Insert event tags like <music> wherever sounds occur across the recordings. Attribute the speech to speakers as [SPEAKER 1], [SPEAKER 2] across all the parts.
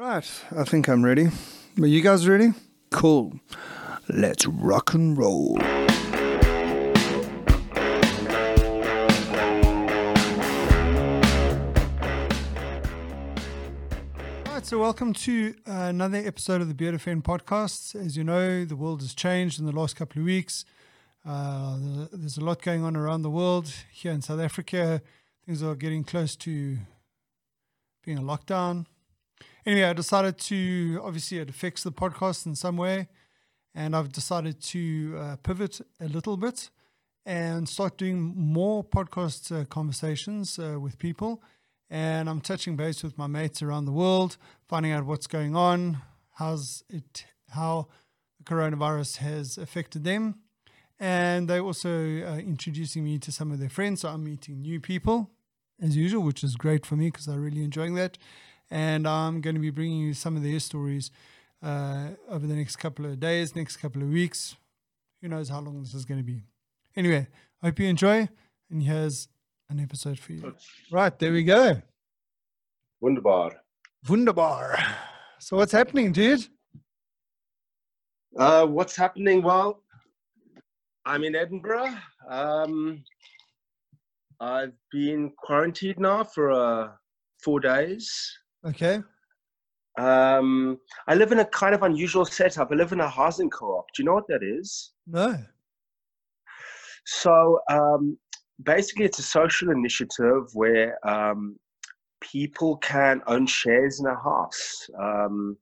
[SPEAKER 1] Right, I think I'm ready. Are you guys ready? Cool. Let's rock and roll. Right, so welcome to another episode of the Bearded Fen podcast. As you know, the world has changed in the last couple of weeks. Uh, there's a lot going on around the world. Here in South Africa, things are getting close to being a lockdown. Anyway, I decided to obviously it affects the podcast in some way, and I've decided to uh, pivot a little bit and start doing more podcast uh, conversations uh, with people. And I'm touching base with my mates around the world, finding out what's going on, how's it, how the coronavirus has affected them, and they're also uh, introducing me to some of their friends. So I'm meeting new people as usual, which is great for me because I'm really enjoying that. And I'm going to be bringing you some of their stories uh, over the next couple of days, next couple of weeks. Who knows how long this is going to be. Anyway, I hope you enjoy. And here's an episode for you. Right, there we go.
[SPEAKER 2] Wunderbar.
[SPEAKER 1] Wunderbar. So, what's happening, dude?
[SPEAKER 2] Uh, what's happening? Well, I'm in Edinburgh. Um, I've been quarantined now for uh, four days.
[SPEAKER 1] Okay.
[SPEAKER 2] Um, I live in a kind of unusual setup. I live in a housing co-op. Do you know what that is?
[SPEAKER 1] No.
[SPEAKER 2] So um, basically, it's a social initiative where um, people can own shares in a house. Um,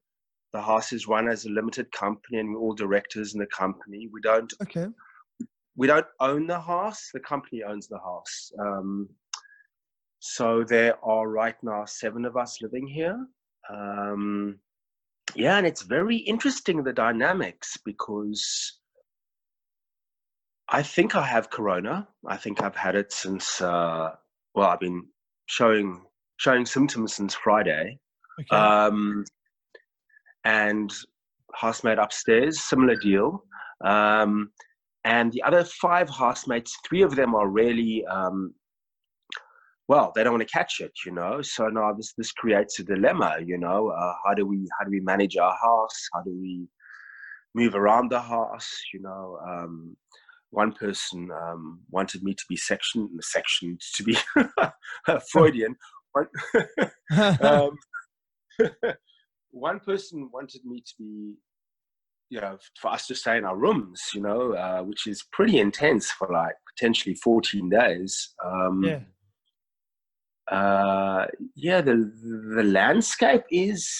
[SPEAKER 2] the house is run as a limited company, and we're all directors in the company. We don't.
[SPEAKER 1] Okay.
[SPEAKER 2] We don't own the house. The company owns the house. Um, so there are right now seven of us living here. Um, yeah, and it's very interesting the dynamics because I think I have corona. I think I've had it since uh, well, I've been showing showing symptoms since Friday.
[SPEAKER 1] Okay.
[SPEAKER 2] Um, and housemate upstairs, similar deal. Um, and the other five housemates, three of them are really um, well, they don't want to catch it, you know. So now this this creates a dilemma, you know. Uh, how do we how do we manage our house? How do we move around the house? You know, um, one person um, wanted me to be sectioned, sectioned to be <laughs> Freudian. One, <laughs> <laughs> um, one person wanted me to be, you know, for us to stay in our rooms, you know, uh, which is pretty intense for like potentially 14 days. Um,
[SPEAKER 1] yeah.
[SPEAKER 2] Uh, yeah, the the landscape is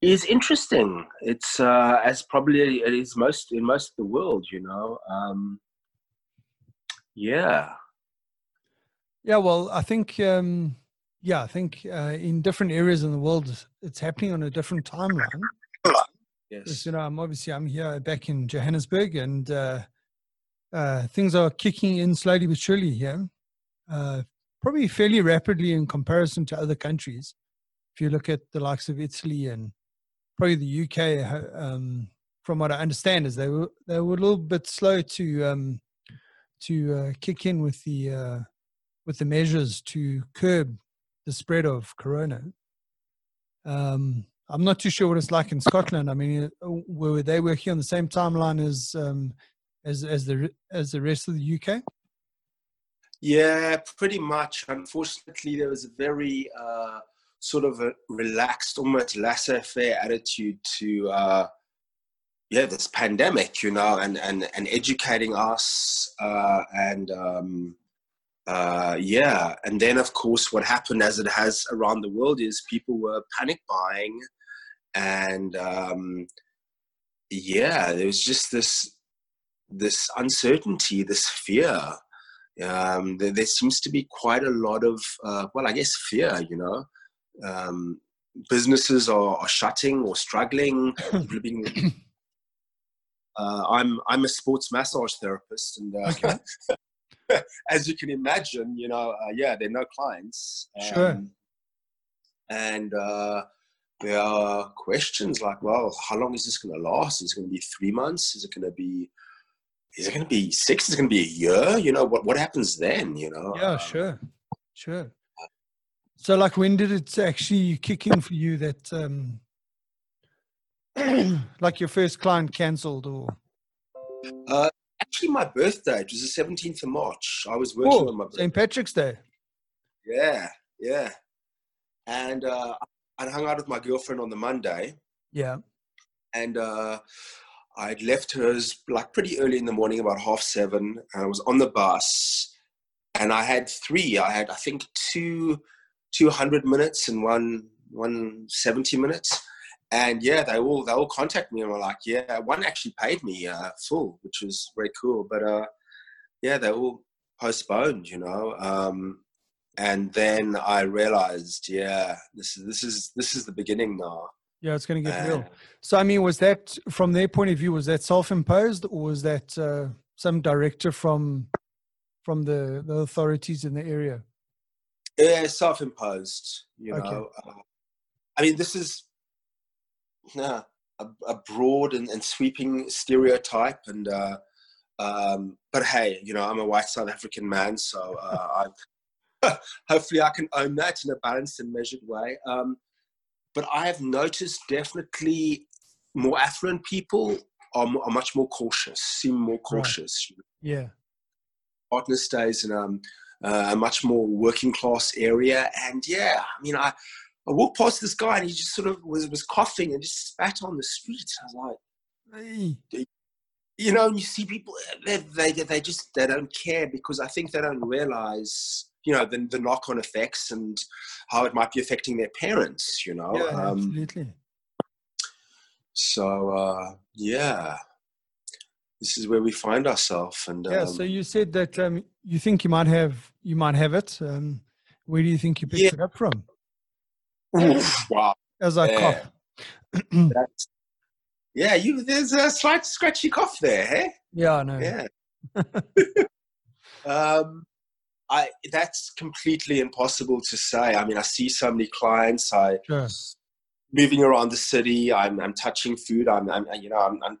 [SPEAKER 2] is interesting. It's uh, as probably it is most in most of the world, you know. Um, yeah.
[SPEAKER 1] Yeah, well, I think, um, yeah, I think uh, in different areas in the world, it's happening on a different timeline.
[SPEAKER 2] Yes.
[SPEAKER 1] You know, I'm obviously I'm here back in Johannesburg, and uh, uh, things are kicking in slowly but surely here. Uh, probably fairly rapidly in comparison to other countries. If you look at the likes of Italy and probably the UK, um, from what I understand, is they were they were a little bit slow to um, to uh, kick in with the uh, with the measures to curb the spread of corona. Um, I'm not too sure what it's like in Scotland. I mean, uh, were they working on the same timeline as um, as as the as the rest of the UK?
[SPEAKER 2] Yeah, pretty much. Unfortunately, there was a very uh, sort of a relaxed, almost laissez-faire attitude to uh, yeah this pandemic, you know, and and and educating us uh, and. Um, uh, yeah, and then of course, what happened, as it has around the world, is people were panic buying, and um, yeah, there was just this this uncertainty, this fear. Um, there, there, seems to be quite a lot of, uh, well, I guess fear. You know, um, businesses are, are, shutting or struggling. People are being. <coughs> Uh, I'm I'm a sports massage therapist, and uh,
[SPEAKER 1] Okay. <laughs>
[SPEAKER 2] as you can imagine, you know, uh, yeah, there are no clients.
[SPEAKER 1] Sure.
[SPEAKER 2] Um, And uh, there are questions like, well, how long is this going to last? Is it going to be three months? Is it going to be, is it going to be six? Is it going to be a year? You know, what, what happens then, you know?
[SPEAKER 1] Yeah,
[SPEAKER 2] Um,
[SPEAKER 1] sure, sure. So, like, when did it actually kick in for you that um, <clears throat> like your first client cancelled or?
[SPEAKER 2] Uh, actually, my birthday. It was the 17th of March. I was working
[SPEAKER 1] Oh,
[SPEAKER 2] on my birthday.
[SPEAKER 1] St. Patrick's Day.
[SPEAKER 2] Yeah, yeah. And uh, I hung out with my girlfriend on the Monday,
[SPEAKER 1] Yeah.
[SPEAKER 2] and uh, I'd left hers like pretty early in the morning, about half seven. And I was on the bus, and I had three. I had, I think, two, two hundred minutes and one, one seventy minutes. And yeah, they all they all contacted me and were like, yeah, one actually paid me uh, full, which was very cool. But uh, yeah, they all postponed, you know. Um, and then I realized, yeah, this is this is this is the beginning now.
[SPEAKER 1] Yeah, it's going to get real.
[SPEAKER 2] Uh,
[SPEAKER 1] So, I mean, was that from their point of view? Was that self-imposed, or was that uh, some director from from the the authorities in the area?
[SPEAKER 2] Yeah, self-imposed. You
[SPEAKER 1] Okay.
[SPEAKER 2] know, uh, I mean, this is nah, a, a broad and, and sweeping stereotype, and uh, um, but hey, you know, I'm a white South African man, so uh, <laughs> I <laughs> hopefully I can own that in a balanced and measured way. Um, but I have noticed definitely more affluent people are, are much more cautious, seem more cautious.
[SPEAKER 1] Yeah.
[SPEAKER 2] partner stays in um, uh, a much more working class area. And yeah, I mean, I, I walked past this guy and he just sort of was, was coughing and just spat on the street. I was like,
[SPEAKER 1] Hey.
[SPEAKER 2] you know, and you see people, they, they, they just, they don't care because I think they don't realize, you know, the, the knock on effects and how it might be affecting their parents, you know.
[SPEAKER 1] Yeah,
[SPEAKER 2] um,
[SPEAKER 1] absolutely.
[SPEAKER 2] so, uh, yeah, this is where we find ourselves. And
[SPEAKER 1] Yeah.
[SPEAKER 2] um,
[SPEAKER 1] So you said that um, you think you might have you might have it. Um, where do you think you picked
[SPEAKER 2] Yeah.
[SPEAKER 1] it up from?
[SPEAKER 2] oof, wow.
[SPEAKER 1] As I
[SPEAKER 2] Yeah.
[SPEAKER 1] cough. <clears throat>
[SPEAKER 2] Yeah, you there's a slight scratchy cough there, hey?
[SPEAKER 1] Yeah, I know.
[SPEAKER 2] Yeah. <laughs> um, I that's completely impossible to say. I mean, I see so many clients. I
[SPEAKER 1] Sure.
[SPEAKER 2] moving around the city. I'm I'm touching food. I'm, I'm you know I'm, I'm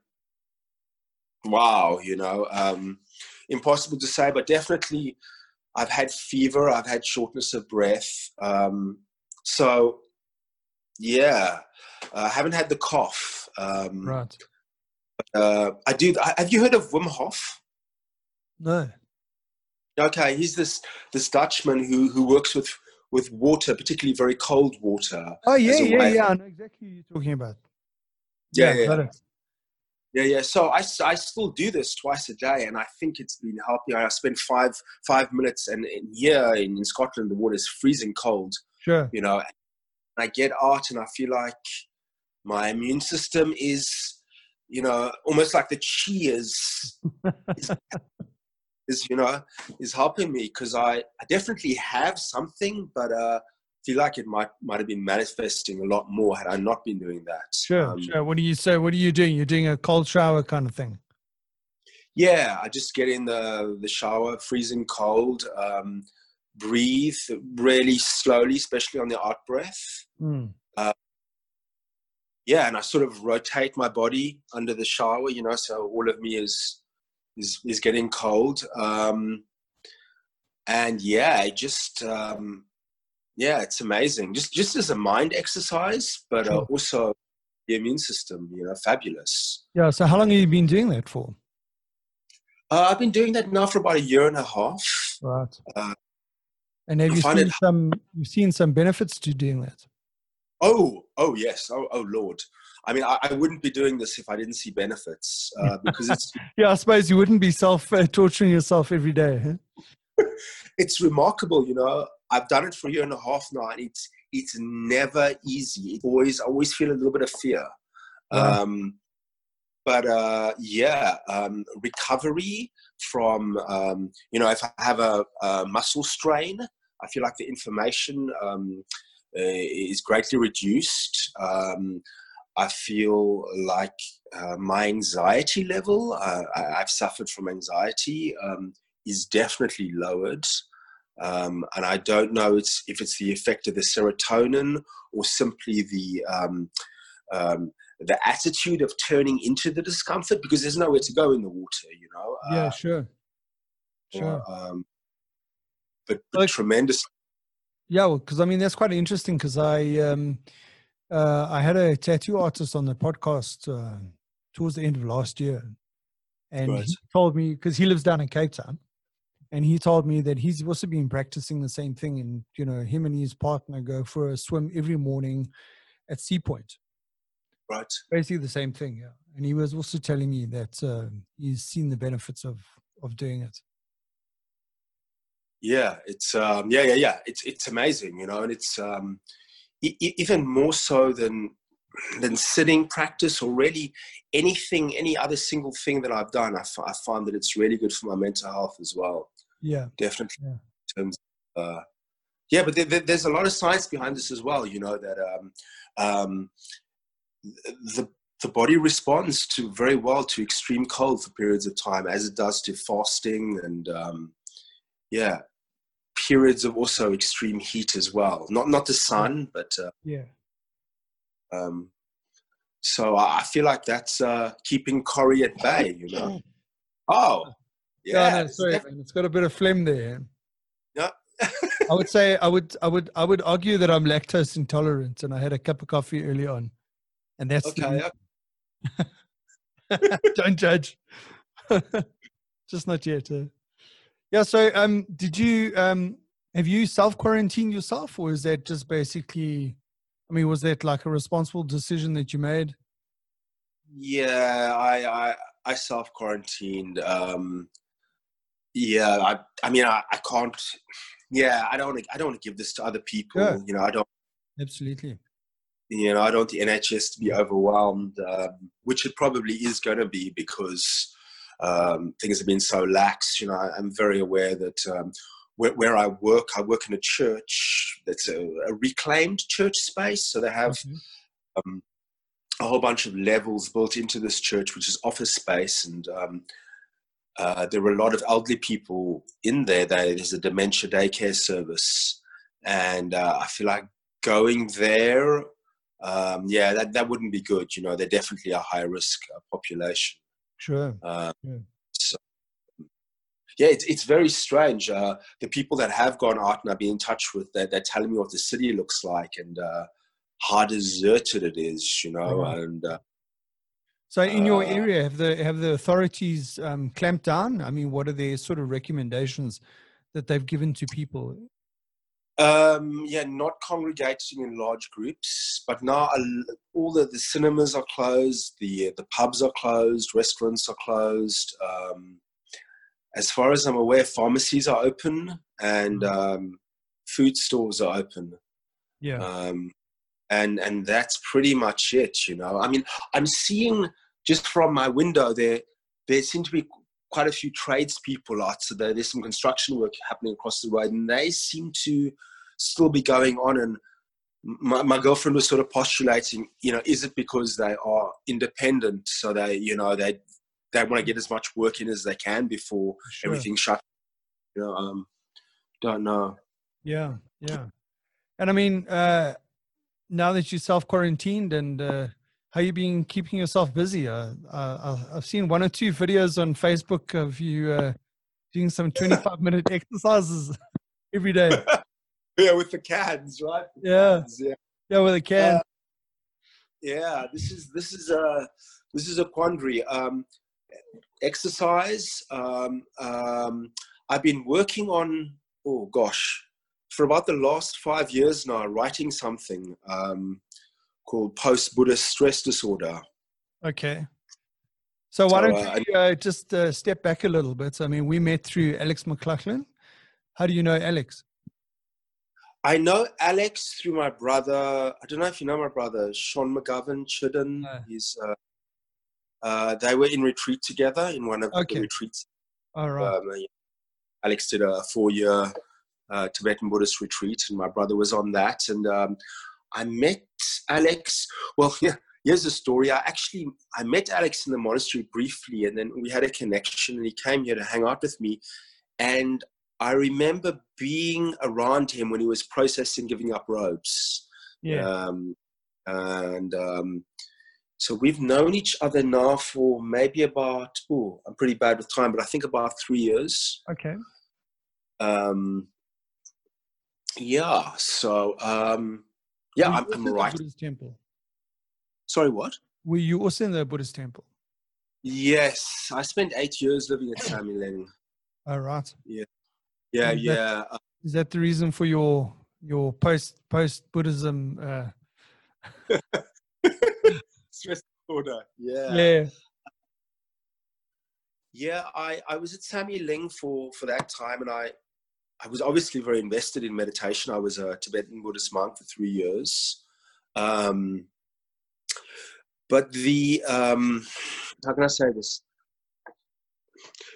[SPEAKER 2] wow. You know, um, impossible to say, but definitely, I've had fever. I've had shortness of breath. Um, so, yeah, I haven't had the cough. Um,
[SPEAKER 1] Right.
[SPEAKER 2] uh, I do. Have you heard of Wim Hof?
[SPEAKER 1] No.
[SPEAKER 2] Okay, he's this this Dutchman who who works with with water, particularly very cold water.
[SPEAKER 1] Oh yeah, yeah,
[SPEAKER 2] way-
[SPEAKER 1] yeah. I know exactly who you're talking about.
[SPEAKER 2] Yeah, yeah, yeah, yeah. So I still do this twice a day, and I think it's been helping. I spend five five minutes, and in here in, in Scotland, the water is freezing cold.
[SPEAKER 1] Sure.
[SPEAKER 2] You know, and I get out, and I feel like my immune system is, you know, almost like the chi is is, <laughs> <laughs> is you know is helping me because I, I definitely have something, but uh, feel like it might might have been manifesting a lot more had I not been doing that.
[SPEAKER 1] Sure.
[SPEAKER 2] Um,
[SPEAKER 1] sure. What do you say? What are you doing? You're doing a cold shower kind of thing.
[SPEAKER 2] Yeah, I just get in the the shower, freezing cold, um, breathe really slowly, especially on the out breath.
[SPEAKER 1] Mm.
[SPEAKER 2] Yeah, and I sort of rotate my body under the shower, you know, so all of me is is is getting cold. Um, and yeah, it just um, yeah, it's amazing. Just just as a mind exercise, but uh, also the immune system, you know, fabulous.
[SPEAKER 1] Yeah. So how long have you been doing that for?
[SPEAKER 2] Uh, I've been doing that now for about a year and a half.
[SPEAKER 1] Right.
[SPEAKER 2] Uh,
[SPEAKER 1] and have you seen some? You've seen some benefits to doing that.
[SPEAKER 2] Oh, oh yes. Oh, oh Lord. I mean, I, I wouldn't be doing this if I didn't see benefits uh, because it's <laughs>
[SPEAKER 1] Yeah, I suppose you wouldn't be self uh, torturing yourself every day. Huh? <laughs>
[SPEAKER 2] it's remarkable. You know, I've done it for a year and a half now, and it's it's never easy. It always I always feel a little bit of fear.
[SPEAKER 1] Wow.
[SPEAKER 2] Um, but uh, yeah, um, recovery from um, you know if I have a, a muscle strain, I feel like the inflammation um, is greatly reduced. Um, I feel like uh, my anxiety level, uh, I, I've suffered from anxiety, um, is definitely lowered. Um, and I don't know it's, if it's the effect of the serotonin or simply the um, um, the attitude of turning into the discomfort because there's nowhere to go in the water, you know.
[SPEAKER 1] Yeah,
[SPEAKER 2] Uh,
[SPEAKER 1] sure. Sure.
[SPEAKER 2] um, but, but
[SPEAKER 1] Like-
[SPEAKER 2] tremendous.
[SPEAKER 1] Yeah, well, because I mean that's quite interesting. Because I, um, uh, I had a tattoo artist on the podcast uh, towards the end of last year, and
[SPEAKER 2] Right.
[SPEAKER 1] he told me because he lives down in Cape Town, and he told me that he's also been practicing the same thing. And you know, him and his partner go for a swim every morning at Sea Point.
[SPEAKER 2] Right.
[SPEAKER 1] Basically the same thing, yeah. And he was also telling me that uh, he's seen the benefits of of doing it.
[SPEAKER 2] Yeah, it's um, yeah, yeah, yeah. It's it's amazing, you know, and it's um, e- even more so than than sitting practice or really anything, any other single thing that I've done. I, f- I find that it's really good for my mental health as well.
[SPEAKER 1] Yeah,
[SPEAKER 2] Definitely,
[SPEAKER 1] Yeah.
[SPEAKER 2] in terms. Of, uh, yeah, but there, there- there's a lot of science behind this as well. You know that um, um, the the body responds to very well to extreme cold for periods of time, as it does to fasting and um, yeah, periods of also extreme heat as well. Not not the sun, but uh,
[SPEAKER 1] yeah,
[SPEAKER 2] um, so I feel like that's uh, keeping Corey at bay. You know. Oh,
[SPEAKER 1] yeah.
[SPEAKER 2] yeah.
[SPEAKER 1] no, sorry, it's got a bit of phlegm there.
[SPEAKER 2] Yeah. <laughs>
[SPEAKER 1] I would say I would I would I would argue that I'm lactose intolerant, and I had a cup of coffee early on, and that's
[SPEAKER 2] okay.
[SPEAKER 1] reason. <laughs> Don't judge. <laughs> Just not yet. uh. Yeah. So, um, did you um have you self quarantined yourself, or is that just basically? I mean, was that like a responsible decision that you made?
[SPEAKER 2] Yeah, I I, I self quarantined. Um, yeah, I I mean I, I can't. Yeah, I don't I don't want to give this to other people.
[SPEAKER 1] Yeah.
[SPEAKER 2] You know, I don't.
[SPEAKER 1] Absolutely.
[SPEAKER 2] You know, I don't want the NHS to be overwhelmed, um, which it probably is going to be because um, things have been so lax. You know, I, I'm very aware that um, where, where I work, I work in a church that's a, a reclaimed church space. So they have
[SPEAKER 1] Okay.
[SPEAKER 2] um, a whole bunch of levels built into this church, which is office space, and um, uh, there were a lot of elderly people in there. There- There's a dementia daycare service, and uh, I feel like going there, um, yeah, that that wouldn't be good. You know, they're definitely a high risk uh, population.
[SPEAKER 1] Sure.
[SPEAKER 2] Uh,
[SPEAKER 1] Yeah.
[SPEAKER 2] so, yeah, it's, it's very strange. Uh, the people that have gone out and I've been in touch with, they're, they're telling me what the city looks like and uh, how deserted it is, you know.
[SPEAKER 1] Right.
[SPEAKER 2] And uh,
[SPEAKER 1] So, in your
[SPEAKER 2] Uh,
[SPEAKER 1] area, have the have the authorities um, clamped down? I mean, what are their sort of recommendations that they've given to people?
[SPEAKER 2] Um, yeah, not congregating in large groups, but now all the, the cinemas are closed, the the pubs are closed, restaurants are closed. Um, as far as I'm aware, pharmacies are open and um, food stores are open.
[SPEAKER 1] Yeah.
[SPEAKER 2] um, and and that's pretty much it. You know, I mean, I'm seeing just from my window there there seem to be quite a few tradespeople out. So there, there's some construction work happening across the road, and they seem to still be going on. And my, my girlfriend was sort of postulating, you know, is it because they are independent, so they, you know, they they want to get as much work in as they can before
[SPEAKER 1] Sure.
[SPEAKER 2] everything shut. You know, um, don't know.
[SPEAKER 1] Yeah, yeah. And I mean, uh, now that you're self quarantined, and uh, how you been keeping yourself busy? Uh, uh, I- I've seen one or two videos on Facebook of you uh, doing some <laughs> 25 minute exercises <laughs> every day. <laughs>
[SPEAKER 2] Yeah, with the cans, right? The
[SPEAKER 1] Yeah.
[SPEAKER 2] cans, yeah.
[SPEAKER 1] Yeah, with a can.
[SPEAKER 2] yeah this is this is a this is a quandary um exercise um um i've been working on oh gosh for about the last five years now writing something um called post-buddhist stress disorder
[SPEAKER 1] Okay. So why
[SPEAKER 2] So,
[SPEAKER 1] don't
[SPEAKER 2] uh,
[SPEAKER 1] you uh, just uh, step back a little bit? I mean, we met through Alex McLaughlin. How do you know Alex?
[SPEAKER 2] I know alex through my brother i don't know if you know my brother sean mcgovern chidden
[SPEAKER 1] No.
[SPEAKER 2] he's uh, uh they were in retreat together in one of
[SPEAKER 1] Okay.
[SPEAKER 2] the retreats
[SPEAKER 1] All right.
[SPEAKER 2] um, Alex did a four-year uh, Tibetan Buddhist retreat, and my brother was on that. And um, I met Alex. Well, <laughs> yeah, here's the story. I actually I met Alex in the monastery briefly, and then we had a connection. And he came here to hang out with me. And I remember being around him when he was processing giving up robes.
[SPEAKER 1] yeah.
[SPEAKER 2] Um, and um, so we've known each other now for maybe about, oh, I'm pretty bad with time, but I think about three years.
[SPEAKER 1] okay.
[SPEAKER 2] Um, yeah, so um, yeah, I'm, I'm right.
[SPEAKER 1] Buddhist temple.
[SPEAKER 2] Sorry, what?
[SPEAKER 1] Were you also in the Buddhist temple?
[SPEAKER 2] Yes, I spent eight years living at Samye Ling.
[SPEAKER 1] All right.
[SPEAKER 2] Yeah,
[SPEAKER 1] Is
[SPEAKER 2] yeah.
[SPEAKER 1] that-
[SPEAKER 2] uh,
[SPEAKER 1] Is that the reason for your your post post Buddhism? Uh, <laughs>
[SPEAKER 2] stress disorder. Yeah.
[SPEAKER 1] yeah.
[SPEAKER 2] Yeah, I, I was at Samye Ling for, for that time, and I, I was obviously very invested in meditation. I was a Tibetan Buddhist monk for three years. Um, but the, um, how can I say this?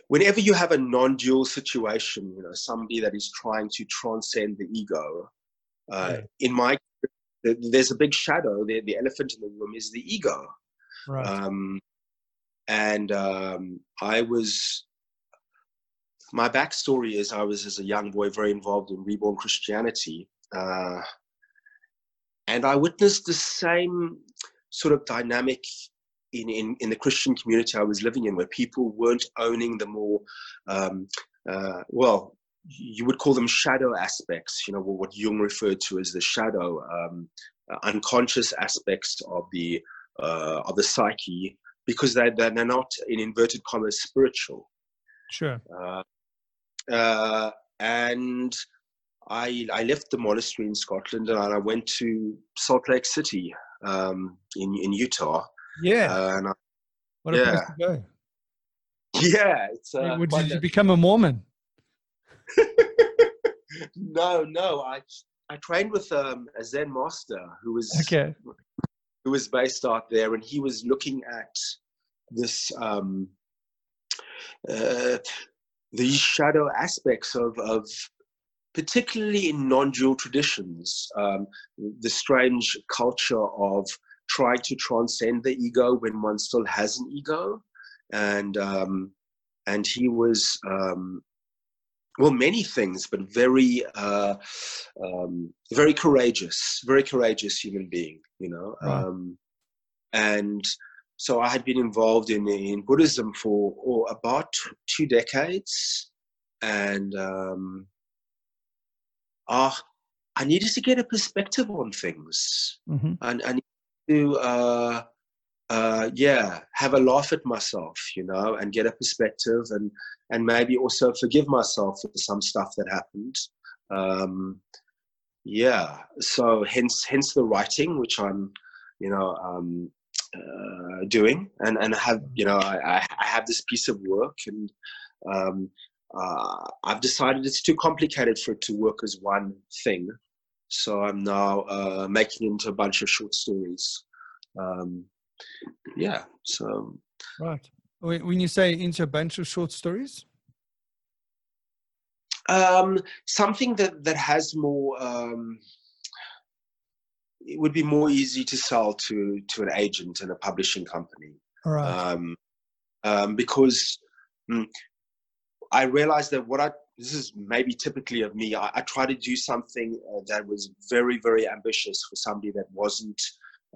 [SPEAKER 2] Whenever you have a non dual situation, you know, somebody that is trying to transcend the ego, uh,
[SPEAKER 1] Yeah.
[SPEAKER 2] in my, there's a big shadow. The, the elephant in the room is the ego.
[SPEAKER 1] Right.
[SPEAKER 2] Um, and um, I was, my backstory is I was as a young boy very involved in reborn Christianity. Uh, and I witnessed the same sort of dynamic in, in, in the Christian community I was living in, where people weren't owning the more, um, uh, well, you would call them shadow aspects, you know, what Jung referred to as the shadow, um, uh, unconscious aspects of the uh, of the psyche, because they they're not in inverted commas spiritual.
[SPEAKER 1] sure.
[SPEAKER 2] Uh, uh, and I I left the monastery in Scotland and I went to Salt Lake City um, in in Utah.
[SPEAKER 1] Yeah.
[SPEAKER 2] Uh, and I,
[SPEAKER 1] what a
[SPEAKER 2] yeah.
[SPEAKER 1] place to go.
[SPEAKER 2] yeah, it's uh,
[SPEAKER 1] Would- you
[SPEAKER 2] a-
[SPEAKER 1] become a Mormon? <laughs>
[SPEAKER 2] no, no. I I trained with um, a Zen master who was
[SPEAKER 1] Okay.
[SPEAKER 2] who was based out there, and he was looking at this um, uh, these shadow aspects of of particularly in non-dual traditions, um, the strange culture of trying to transcend the ego when one still has an ego, and um, and he was um, well many things, but very uh, um, very courageous, very courageous human being, you know.
[SPEAKER 1] Right.
[SPEAKER 2] Um, and so I had been involved in in Buddhism for oh, about two decades, and um, ah, I needed to get a perspective on things
[SPEAKER 1] hmm
[SPEAKER 2] and need to uh, uh, yeah have a laugh at myself, you know, and get a perspective and and maybe also forgive myself for some stuff that happened. Um, yeah, so hence hence the writing, which I'm you know um, uh, doing, and and I have you know I, I have this piece of work and. Um, uh, I've decided it's too complicated for it to work as one thing, so I'm now uh, making it into a bunch of short stories. Um, yeah, so
[SPEAKER 1] Right. When when you say into a bunch of short stories,
[SPEAKER 2] um, something that that has more. Um, it would be more easy to sell to to an agent and a publishing company.
[SPEAKER 1] all right.
[SPEAKER 2] um, um, because mm, I realized that what I this is maybe typically of me. I, I try to do something uh, that was very very ambitious for somebody that wasn't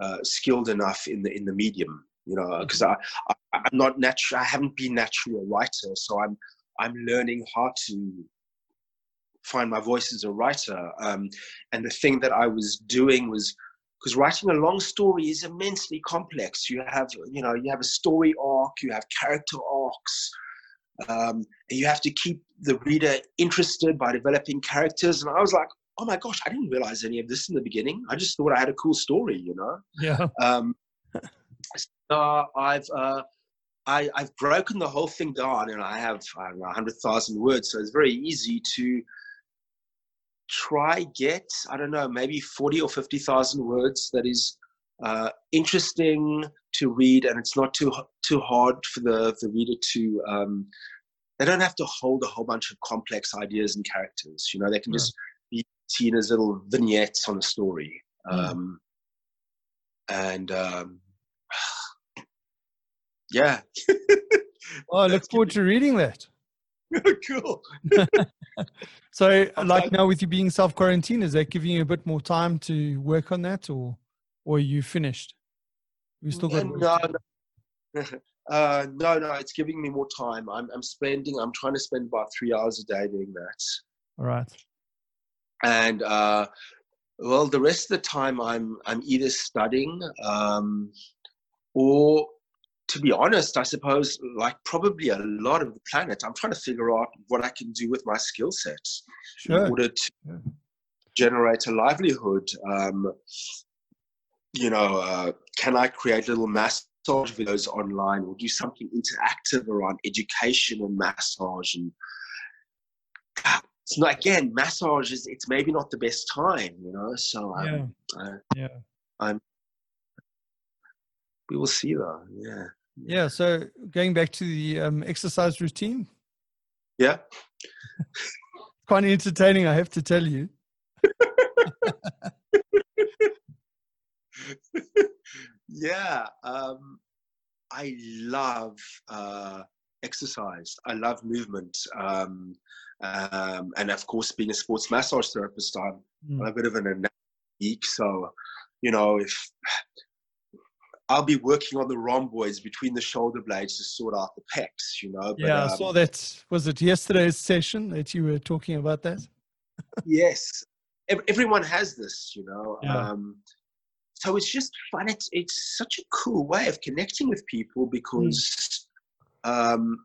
[SPEAKER 2] uh, skilled enough in the in the medium. You know, because I, I I'm not natural. I haven't been naturally a writer, so I'm I'm learning how to find my voice as a writer. Um, and the thing that I was doing was because writing a long story is immensely complex. You have, you know, you have a story arc, you have character arcs, um, and you have to keep the reader interested by developing characters. And I was like, oh my gosh, I didn't realize any of this in the beginning. I just thought I had a cool story, you know.
[SPEAKER 1] yeah.
[SPEAKER 2] Um, so I've uh, I, I've broken the whole thing down, and I have I don't know, hundred thousand words, so it's very easy to try get I don't know maybe forty or fifty thousand words that is uh, interesting to read, and it's not too too hard for the the reader to. Um, they don't have to hold a whole bunch of complex ideas and characters. You know, they can
[SPEAKER 1] Yeah.
[SPEAKER 2] just be seen as little vignettes on a story.
[SPEAKER 1] Mm.
[SPEAKER 2] Um, and um, <sighs> yeah.
[SPEAKER 1] Oh, I look forward to reading that. <laughs>
[SPEAKER 2] cool. <laughs>
[SPEAKER 1] So, <laughs> like now with you being self quarantined, is that giving you a bit more time to work on that, or or you finished? We still got
[SPEAKER 2] Uh, no, no. <laughs> uh, no, no, it's giving me more time. I'm, I'm spending, I'm trying to spend about three hours a day doing that.
[SPEAKER 1] All right.
[SPEAKER 2] And uh, well, the rest of the time I'm I'm either studying um, or, to be honest, I suppose like probably a lot of the planet, I'm trying to figure out what I can do with my skill sets sure. in order to yeah. generate a livelihood. Um, you know, uh, can I create little massage videos online or do something interactive around education and massage and it's not again massage is it's maybe not the best time you know so um, yeah. I, yeah. I'm we will see though yeah.
[SPEAKER 1] Yeah so going back to the um, exercise routine.
[SPEAKER 2] Yeah. <laughs>
[SPEAKER 1] Quite entertaining i have to tell you <laughs> <laughs>
[SPEAKER 2] yeah um, i love uh, exercise i love movement um, um, and of course, being a sports massage therapist, I'm, mm. a bit of an geek. So, you know, if I'll be working on the rhomboids between the shoulder blades to sort out the pecs, you know.
[SPEAKER 1] But, yeah, I um, saw that. Was it yesterday's session that you were talking about that?
[SPEAKER 2] yes. Everyone has this, you know. Yeah. Um, so it's just fun. It's, it's such a cool way of connecting with people because mm. um,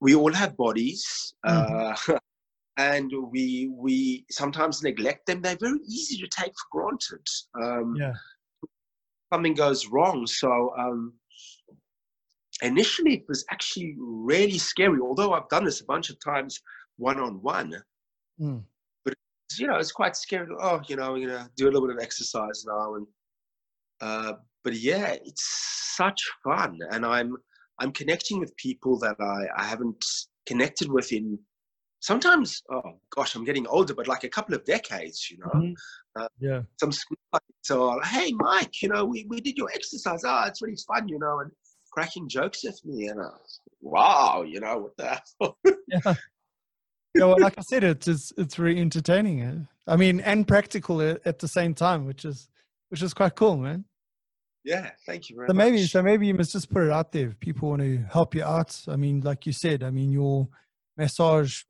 [SPEAKER 2] we all have bodies mm-hmm. uh, <laughs> and we we sometimes neglect them they're very easy to take for granted um, yeah. something goes wrong so um, initially it was actually really scary although i've done this a bunch of times one-on-one mm. but you know it's quite scary oh you know i'm gonna do a little bit of exercise now and uh, but yeah it's such fun and i'm I'm connecting with people that I, I haven't connected with in sometimes, oh gosh, I'm getting older, but like a couple of decades, you know.
[SPEAKER 1] Mm-hmm. Uh, yeah.
[SPEAKER 2] Some school so hey Mike, you know, we, we did your exercise. Oh, it's really fun, you know, and cracking jokes with me, and I was, wow, you know, what the <laughs> hell?
[SPEAKER 1] yeah. Yeah, well, like I said, it's it's, it's very entertaining. Eh? I mean, and practical at the same time, which is which is quite cool, man.
[SPEAKER 2] Yeah, thank you very
[SPEAKER 1] so
[SPEAKER 2] much.
[SPEAKER 1] Maybe so maybe you must just put it out there if people want to help you out. I mean, like you said, I mean your massage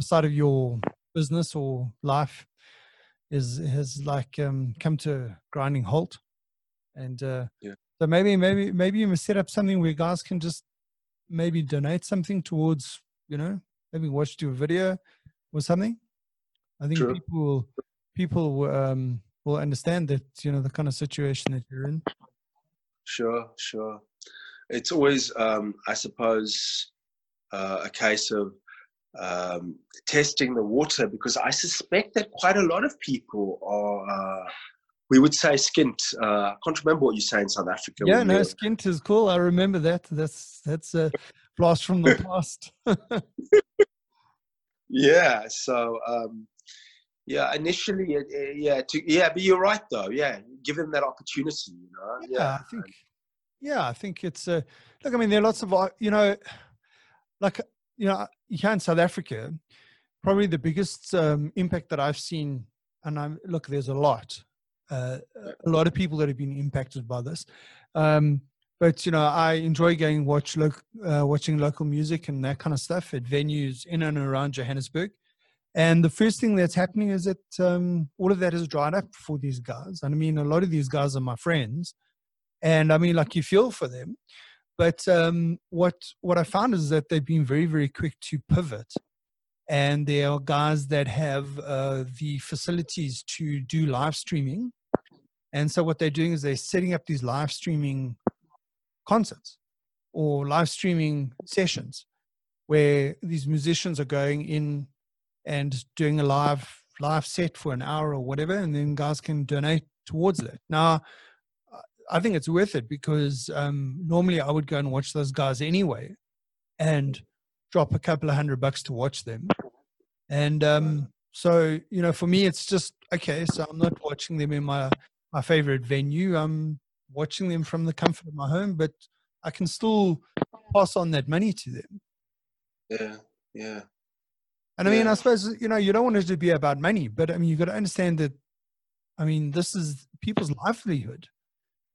[SPEAKER 1] side of your business or life is has like um, come to a grinding halt. And uh, yeah. so maybe maybe maybe you must set up something where guys can just maybe donate something towards, you know, maybe watch your video or something. I think people people um, will understand that you know the kind of situation that you're in.
[SPEAKER 2] Sure, sure. It's always, um, I suppose, uh, a case of um, testing the water because I suspect that quite a lot of people are, uh, we would say, skint. Uh, I can't remember what you say in South Africa.
[SPEAKER 1] Yeah, no, skint is cool. I remember that. That's that's a blast from the <laughs> past.
[SPEAKER 2] yeah. So. Um, yeah, initially, yeah, to, yeah, but you're right though. Yeah, give them that opportunity. You know.
[SPEAKER 1] Yeah, yeah. I think. Yeah, I think it's uh, look. I mean, there are lots of uh, you know, like you know, here in South Africa, probably the biggest um, impact that I've seen, and I'm look, there's a lot, uh, a lot of people that have been impacted by this. Um, but you know, I enjoy going watch look, uh, watching local music and that kind of stuff at venues in and around Johannesburg. And the first thing that's happening is that um, all of that has dried up for these guys. And I mean, a lot of these guys are my friends, and I mean, like you feel for them. But um, what what I found is that they've been very very quick to pivot, and there are guys that have uh, the facilities to do live streaming, and so what they're doing is they're setting up these live streaming concerts or live streaming sessions where these musicians are going in and doing a live live set for an hour or whatever, and then guys can donate towards it. Now, I think it's worth it because um, normally I would go and watch those guys anyway, and drop a couple of hundred bucks to watch them. And um, so, you know, for me, it's just okay. So I'm not watching them in my my favorite venue. I'm watching them from the comfort of my home, but I can still pass on that money to them.
[SPEAKER 2] Yeah, yeah.
[SPEAKER 1] And I mean, I suppose you know you don't want it to be about money, but I mean you've got to understand that. I mean, this is people's livelihood,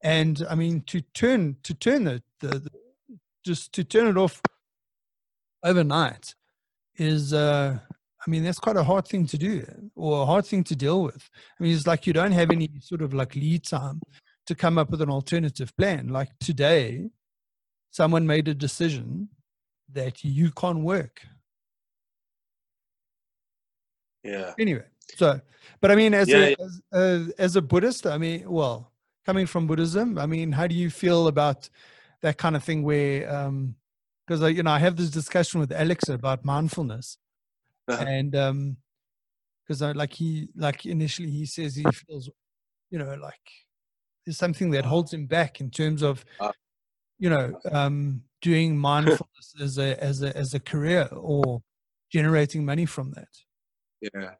[SPEAKER 1] and I mean to turn to turn the, the, the just to turn it off overnight is uh I mean, that's quite a hard thing to do or a hard thing to deal with. I mean, it's like you don't have any sort of like lead time to come up with an alternative plan. Like today, someone made a decision that you can't work.
[SPEAKER 2] Yeah.
[SPEAKER 1] Anyway, so, but I mean, as,
[SPEAKER 2] Yeah,
[SPEAKER 1] a,
[SPEAKER 2] yeah.
[SPEAKER 1] as, uh, as a Buddhist, I mean, well, coming from Buddhism, I mean, how do you feel about that kind of thing where, um, because I, you know, I have this discussion with Alex about mindfulness,
[SPEAKER 2] Uh-huh.
[SPEAKER 1] and um, because I like he like initially he says he feels, you know, like there's something that holds him back in terms of,
[SPEAKER 2] Uh.
[SPEAKER 1] you know, um, doing <laughs> mindfulness as a as a as a career or generating money from that.
[SPEAKER 2] Yeah.
[SPEAKER 1] I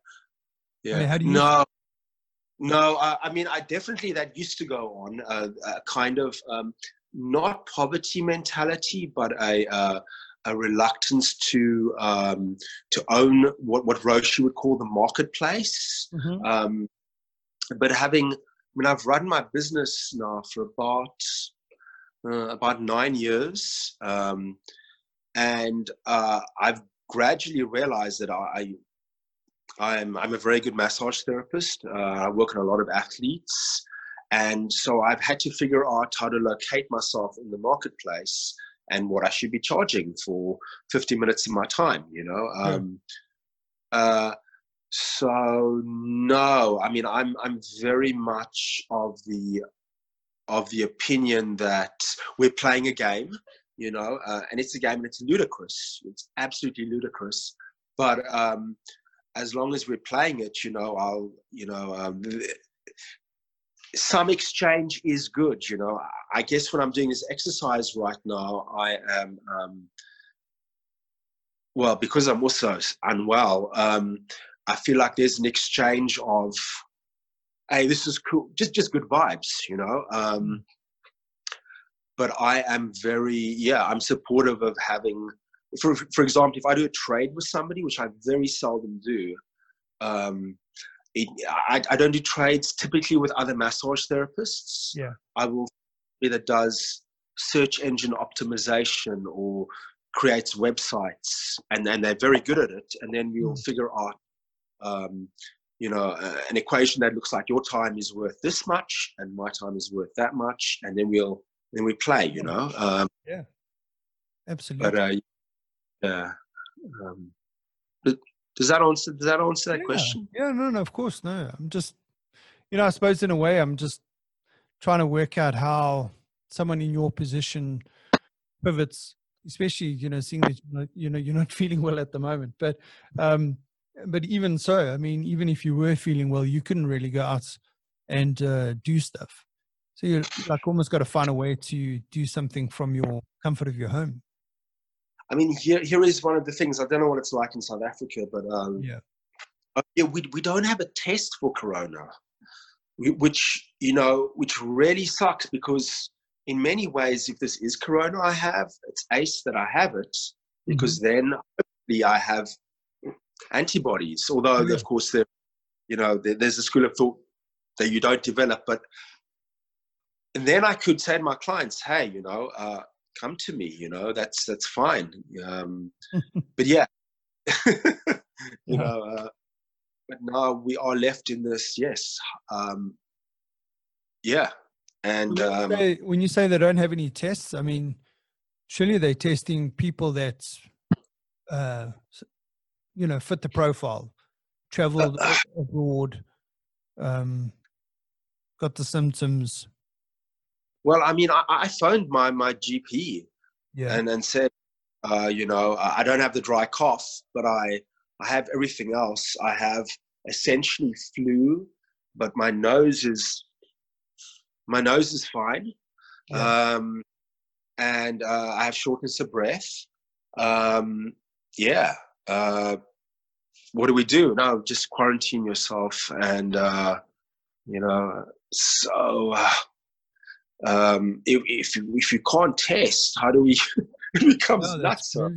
[SPEAKER 2] Yeah.
[SPEAKER 1] mean, how do you
[SPEAKER 2] no. No, I, I mean, I definitely that used to go on uh, a kind of um, not poverty mentality, but a uh, a reluctance to um, to own what what Roshi would call the marketplace.
[SPEAKER 1] Mhm.
[SPEAKER 2] Um, but having, I mean, I've run my business now for about uh, about nine years, um, and uh, I've gradually realized that I, I'm I'm a very good massage therapist. Uh, I work on a lot of athletes, and so I've had to figure out how to locate myself in the marketplace and what I should be charging for 50 minutes of my time. You know.
[SPEAKER 1] Yeah.
[SPEAKER 2] Um, uh, so no, I mean I'm I'm very much of the of the opinion that we're playing a game, you know, uh, and it's a game and it's ludicrous. It's absolutely ludicrous. But um, as long as we're playing it, you know, I'll, you know, um, some exchange is good, you know. I guess what I'm doing is exercise right now. I am, um, well, because I'm also unwell, um, I feel like there's an exchange of, hey, this is cool, just just good vibes, you know. Um, but I am very, yeah, I'm supportive of having, for for example, if I do a trade with somebody, which I very seldom do, um, it, I, I don't do trades typically with other massage therapists.
[SPEAKER 1] Yeah.
[SPEAKER 2] I will either does search engine optimization or creates websites, and and they're very good at it. And then we'll
[SPEAKER 1] Mm.
[SPEAKER 2] figure out, um, you know, uh, an equation that looks like your time is worth this much and my time is worth that much, and then we'll then we play. You know, um, yeah,
[SPEAKER 1] Absolutely.
[SPEAKER 2] but uh, yeah. Um, but does that answer? Does that answer that
[SPEAKER 1] yeah.
[SPEAKER 2] question?
[SPEAKER 1] Yeah, no, no, of course, no. I'm just, you know, I suppose in a way, I'm just trying to work out how someone in your position pivots, especially, you know, seeing that you're you know you're not <laughs> feeling well at the moment. But, um, but even so, I mean, even if you were feeling well, you couldn't really go out and uh, do stuff. So you like almost got to find a way to do something from your comfort of your home.
[SPEAKER 2] I mean, here here is one of the things. I don't know what it's like in South Africa, but um,
[SPEAKER 1] Yeah.
[SPEAKER 2] uh, yeah, we we don't have a test for corona, which you know, which really sucks because in many ways, if this is corona, I have it's ace that I have it because then hopefully I have antibodies. Although
[SPEAKER 1] Yeah.
[SPEAKER 2] of course there, you know, there, there's a school of thought that you don't develop, but and then I could say to my clients, hey, you know, uh, come to me, you know, that's that's fine. Um, <laughs> but yeah, <laughs> you
[SPEAKER 1] Yeah.
[SPEAKER 2] know, uh, but now we are left in this, yes, um, yeah, and
[SPEAKER 1] When you,
[SPEAKER 2] um,
[SPEAKER 1] say, when you say they don't have any tests, I mean, surely they're testing people that, uh, you know, fit the profile, traveled
[SPEAKER 2] Uh,
[SPEAKER 1] abroad, um, got the symptoms.
[SPEAKER 2] well, I mean, I, I phoned my my GP
[SPEAKER 1] Yeah.
[SPEAKER 2] and and said, uh, you know, I I don't have the dry cough, but I I have everything else. I have essentially flu, but my nose is my nose is fine.
[SPEAKER 1] Yeah.
[SPEAKER 2] Um, and uh, I have shortness of breath. Um, yeah. Uh, what do we do? No, just quarantine yourself, and uh, you know. So, uh, um, if if you, if you can't test, how do we? <laughs> it becomes
[SPEAKER 1] No, that's
[SPEAKER 2] nuts.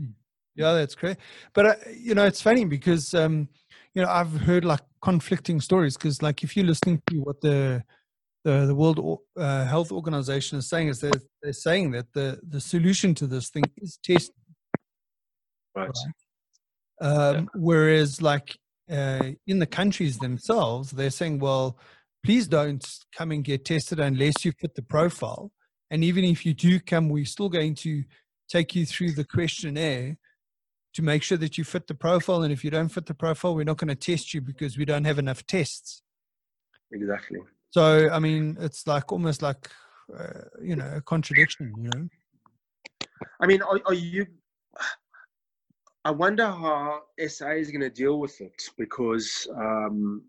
[SPEAKER 1] Yeah, that's great. But uh, you know, it's funny because um, you know I've heard like conflicting stories because like if you're listening to what the the, the World uh, Health Organization is saying is they're, they're saying that the the solution to this thing is testing.
[SPEAKER 2] Right.
[SPEAKER 1] Right. Um, yeah. Whereas, like uh, in the countries themselves, they're saying, well, please don't come and get tested unless you fit the profile. And even if you do come, we're still going to take you through the questionnaire to make sure that you fit the profile. And if you don't fit the profile, we're not going to test you because we don't have enough tests.
[SPEAKER 2] Exactly.
[SPEAKER 1] So, I mean, it's like almost like, uh, you know, a contradiction, you know?
[SPEAKER 2] I mean, are, are you, I wonder how SA is going to deal with it because um,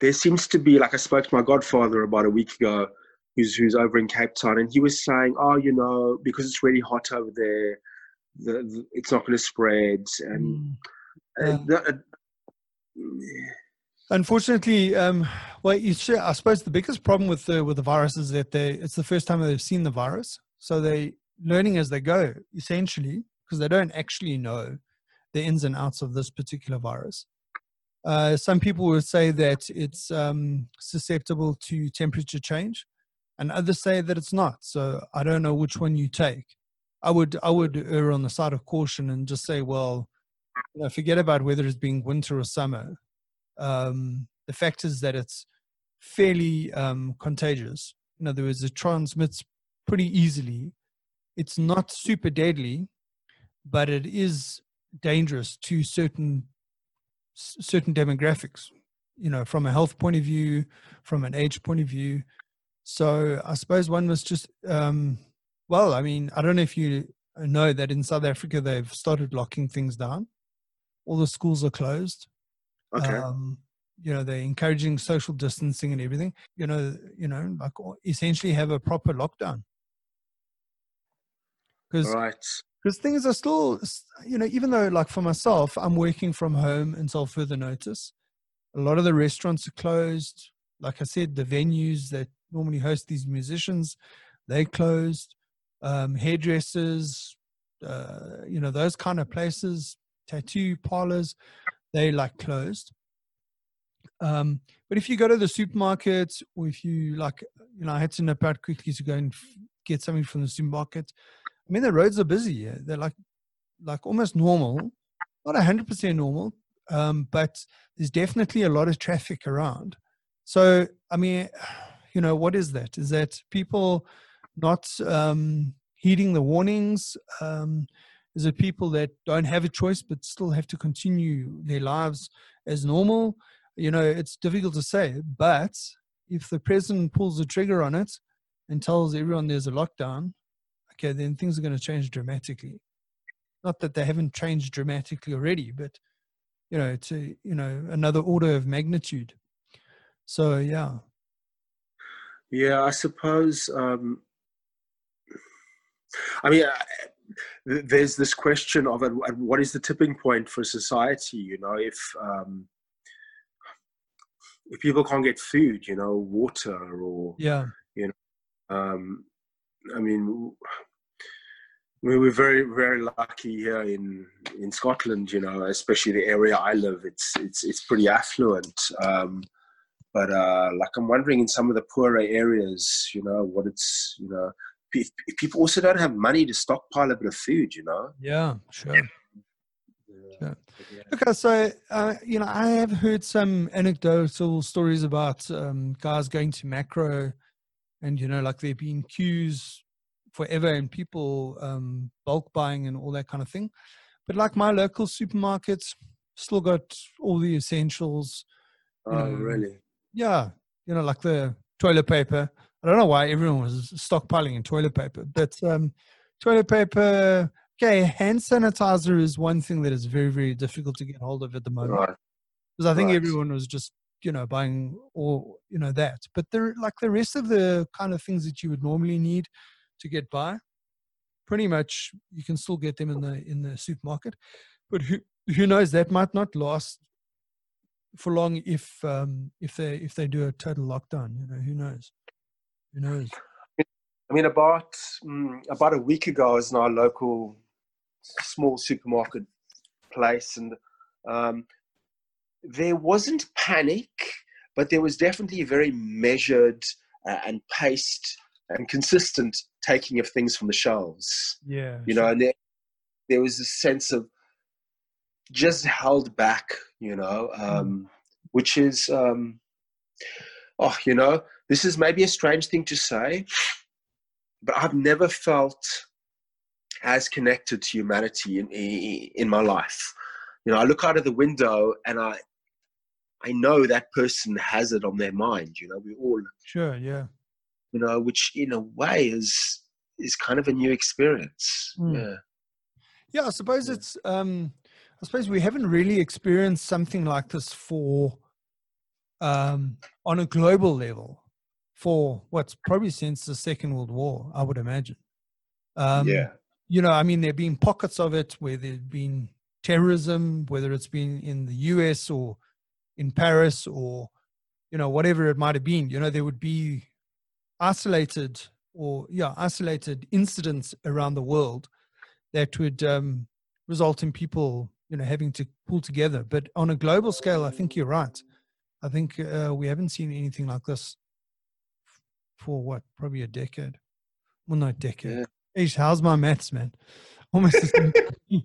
[SPEAKER 2] there seems to be, like I spoke to my godfather about a week ago, who's, who's over in Cape Town, and he was saying, oh, you know, because it's really hot over there, the, the it's not going to spread. And mm. yeah. uh,
[SPEAKER 1] Unfortunately, um, well, you see, I suppose the biggest problem with the with the virus is that they it's the first time they've seen the virus, so they're learning as they go, essentially, because they don't actually know the ins and outs of this particular virus. Uh, some people would say that it's um, susceptible to temperature change, and others say that it's not. So I don't know which one you take. I would I would err on the side of caution and just say, well, you know, forget about whether it's being winter or summer. Um, the fact is that it's fairly um, contagious. In other words, it transmits pretty easily. It's not super deadly, but it is dangerous to certain certain demographics. You know, from a health point of view, from an age point of view. So I suppose one was just um, well, I mean, I don't know if you know that in South Africa they've started locking things down. All the schools are closed.
[SPEAKER 2] Okay. Um,
[SPEAKER 1] you know, they're encouraging social distancing and everything. You know, you know, like essentially have a proper lockdown.
[SPEAKER 2] Because right.
[SPEAKER 1] Because things are still, you know, even though like for myself, I'm working from home until further notice. A lot of the restaurants are closed. Like I said, the venues that normally host these musicians, they closed um, hairdressers, uh, you know, those kind of places, tattoo parlors, they like closed. Um, but if you go to the supermarket, or if you like, you know, I had to nip out quickly to go and get something from the supermarket. I mean, the roads are busy. They're like, like almost normal, not hundred percent normal, um, but there's definitely a lot of traffic around. So, I mean, <sighs> you know, what is that? Is that people not um, heeding the warnings? Um, is it people that don't have a choice but still have to continue their lives as normal? You know, it's difficult to say, but if the president pulls the trigger on it and tells everyone there's a lockdown, okay, then things are going to change dramatically. Not that they haven't changed dramatically already, but you know, it's a, you know another order of magnitude. So yeah.
[SPEAKER 2] Yeah, I suppose um, I mean, there's this question of what is the tipping point for society? You know, if um, if people can't get food, you know, water or
[SPEAKER 1] yeah,
[SPEAKER 2] you know, um, I mean, we're very very lucky here in in Scotland. You know, especially the area I live. It's it's it's pretty affluent. Um, but uh, like I'm wondering in some of the poorer areas, you know, what it's you know if, if people also don't have money to stockpile a bit of food, you know.
[SPEAKER 1] Yeah, sure. Yeah. Sure. Okay, so uh, you know, I have heard some anecdotal stories about um, guys going to Makro, and you know, like there being queues forever and people um, bulk buying and all that kind of thing. But like my local supermarkets, still got all the essentials.
[SPEAKER 2] Oh, know, really?
[SPEAKER 1] Yeah, you know, like the toilet paper, I don't know why everyone was stockpiling in toilet paper, but um, toilet paper, okay, hand sanitizer is one thing that is very, very difficult to get hold of at the moment. Right. Because I think right. everyone was just, you know, buying all, you know, that. But there, like the rest of the kind of things that you would normally need to get by, pretty much you can still get them in the in the supermarket. But who who knows? That might not last for long if um, if they if they do a total lockdown. You know, who knows? Who knows?
[SPEAKER 2] I mean, about um, about a week ago, I was in our local small supermarket place, and um, there wasn't panic, but there was definitely a very measured uh, and paced and consistent taking of things from the shelves.
[SPEAKER 1] Yeah,
[SPEAKER 2] you know, and there, there was a sense of just held back, you know, um, which is, um, oh, you know, this is maybe a strange thing to say, but I've never felt as connected to humanity in, in, in my life. You know, I look out of the window and I, I know that person has it on their mind. You know, we all
[SPEAKER 1] sure, yeah.
[SPEAKER 2] You know, which in a way is is kind of a new experience. Mm. Yeah.
[SPEAKER 1] Yeah, I suppose yeah. it's. um I suppose we haven't really experienced something like this for, um, on a global level, for what's probably since the Second World War. I would imagine.
[SPEAKER 2] Um, yeah.
[SPEAKER 1] You know, I mean, there've been pockets of it where there's been terrorism, whether it's been in the U.S. or in Paris or you know whatever it might have been. You know, there would be isolated or yeah isolated incidents around the world that would um, result in people you know having to pull together. But on a global scale i think you're right. I think uh, we haven't seen anything like this for what probably a decade? Well not decade. Yeah. how's my maths man? Almost a century, <laughs>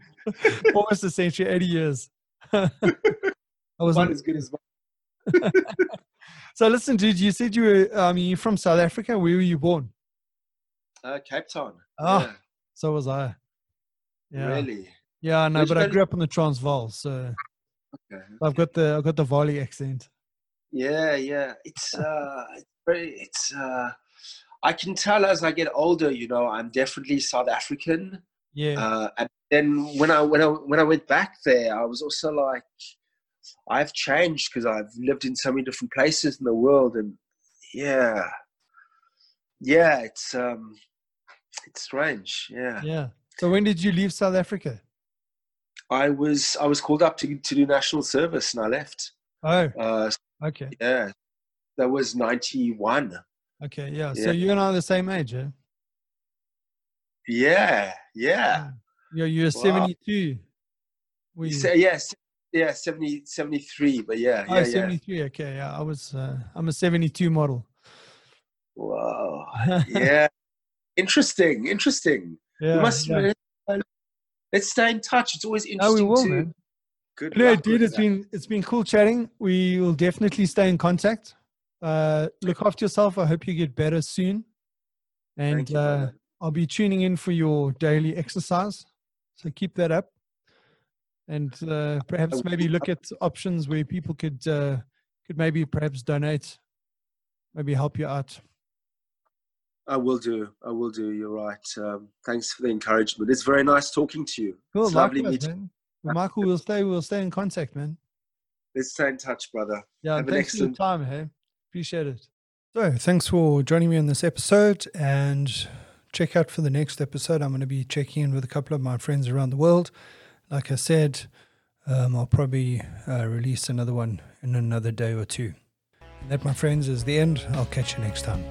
[SPEAKER 1] almost a century 80 years. <laughs>
[SPEAKER 2] I was not as good as mine <laughs>
[SPEAKER 1] so listen dude you said you were i mean you're from south africa where were you born
[SPEAKER 2] uh, Cape Town.
[SPEAKER 1] Oh, yeah. so was I.
[SPEAKER 2] Yeah. Really?
[SPEAKER 1] Yeah, no, but I grew up in the Transvaal, so okay. I've got the I've got the Valley accent.
[SPEAKER 2] Yeah, yeah. It's uh it's very it's uh I can tell as I get older, you know, I'm definitely South African.
[SPEAKER 1] Yeah.
[SPEAKER 2] Uh, and then when I when I when I went back there, I was also like, I've changed because I've lived in so many different places in the world, and yeah, yeah, it's um, it's strange. Yeah.
[SPEAKER 1] Yeah. So when did you leave South Africa?
[SPEAKER 2] I was I was called up to to do national service and I left.
[SPEAKER 1] Oh. Uh, okay.
[SPEAKER 2] Yeah. That was ninety one.
[SPEAKER 1] Okay. Yeah. yeah. So you and I are the same age, yeah.
[SPEAKER 2] Yeah. Yeah.
[SPEAKER 1] You're you're wow. seventy two.
[SPEAKER 2] Yes. Yeah, yeah, 70, 73, but yeah. Oh, yeah,
[SPEAKER 1] 73, yeah. okay. Yeah, I was, uh, I'm a 72 model.
[SPEAKER 2] Wow. <laughs> Yeah. interesting. Interesting.
[SPEAKER 1] Yeah,
[SPEAKER 2] we must yeah. let's stay in touch. It's always interesting.
[SPEAKER 1] Oh, we will, to, man. Good. Yeah, dude, it's that. been it's been cool chatting. We will definitely stay in contact. Uh, look after yourself. I hope you get better soon. And you, uh, I'll be tuning in for your daily exercise. So keep that up. And uh, perhaps maybe look at options where people could uh, could maybe perhaps donate, maybe help you out.
[SPEAKER 2] I will do. I will do. You're right. Um, thanks for the encouragement. It's very nice talking to you.
[SPEAKER 1] Cool.
[SPEAKER 2] It's
[SPEAKER 1] lovely meeting. Well, Michael, we'll stay. We'll stay in contact, man.
[SPEAKER 2] Let's stay in touch, brother.
[SPEAKER 1] Yeah. Have thanks excellent... for your time. Hey, appreciate it. So, thanks for joining me on this episode, and check out for the next episode. I'm going to be checking in with a couple of my friends around the world. Like I said, um, I'll probably uh, release another one in another day or two. And that, my friends, is the end. I'll catch you next time.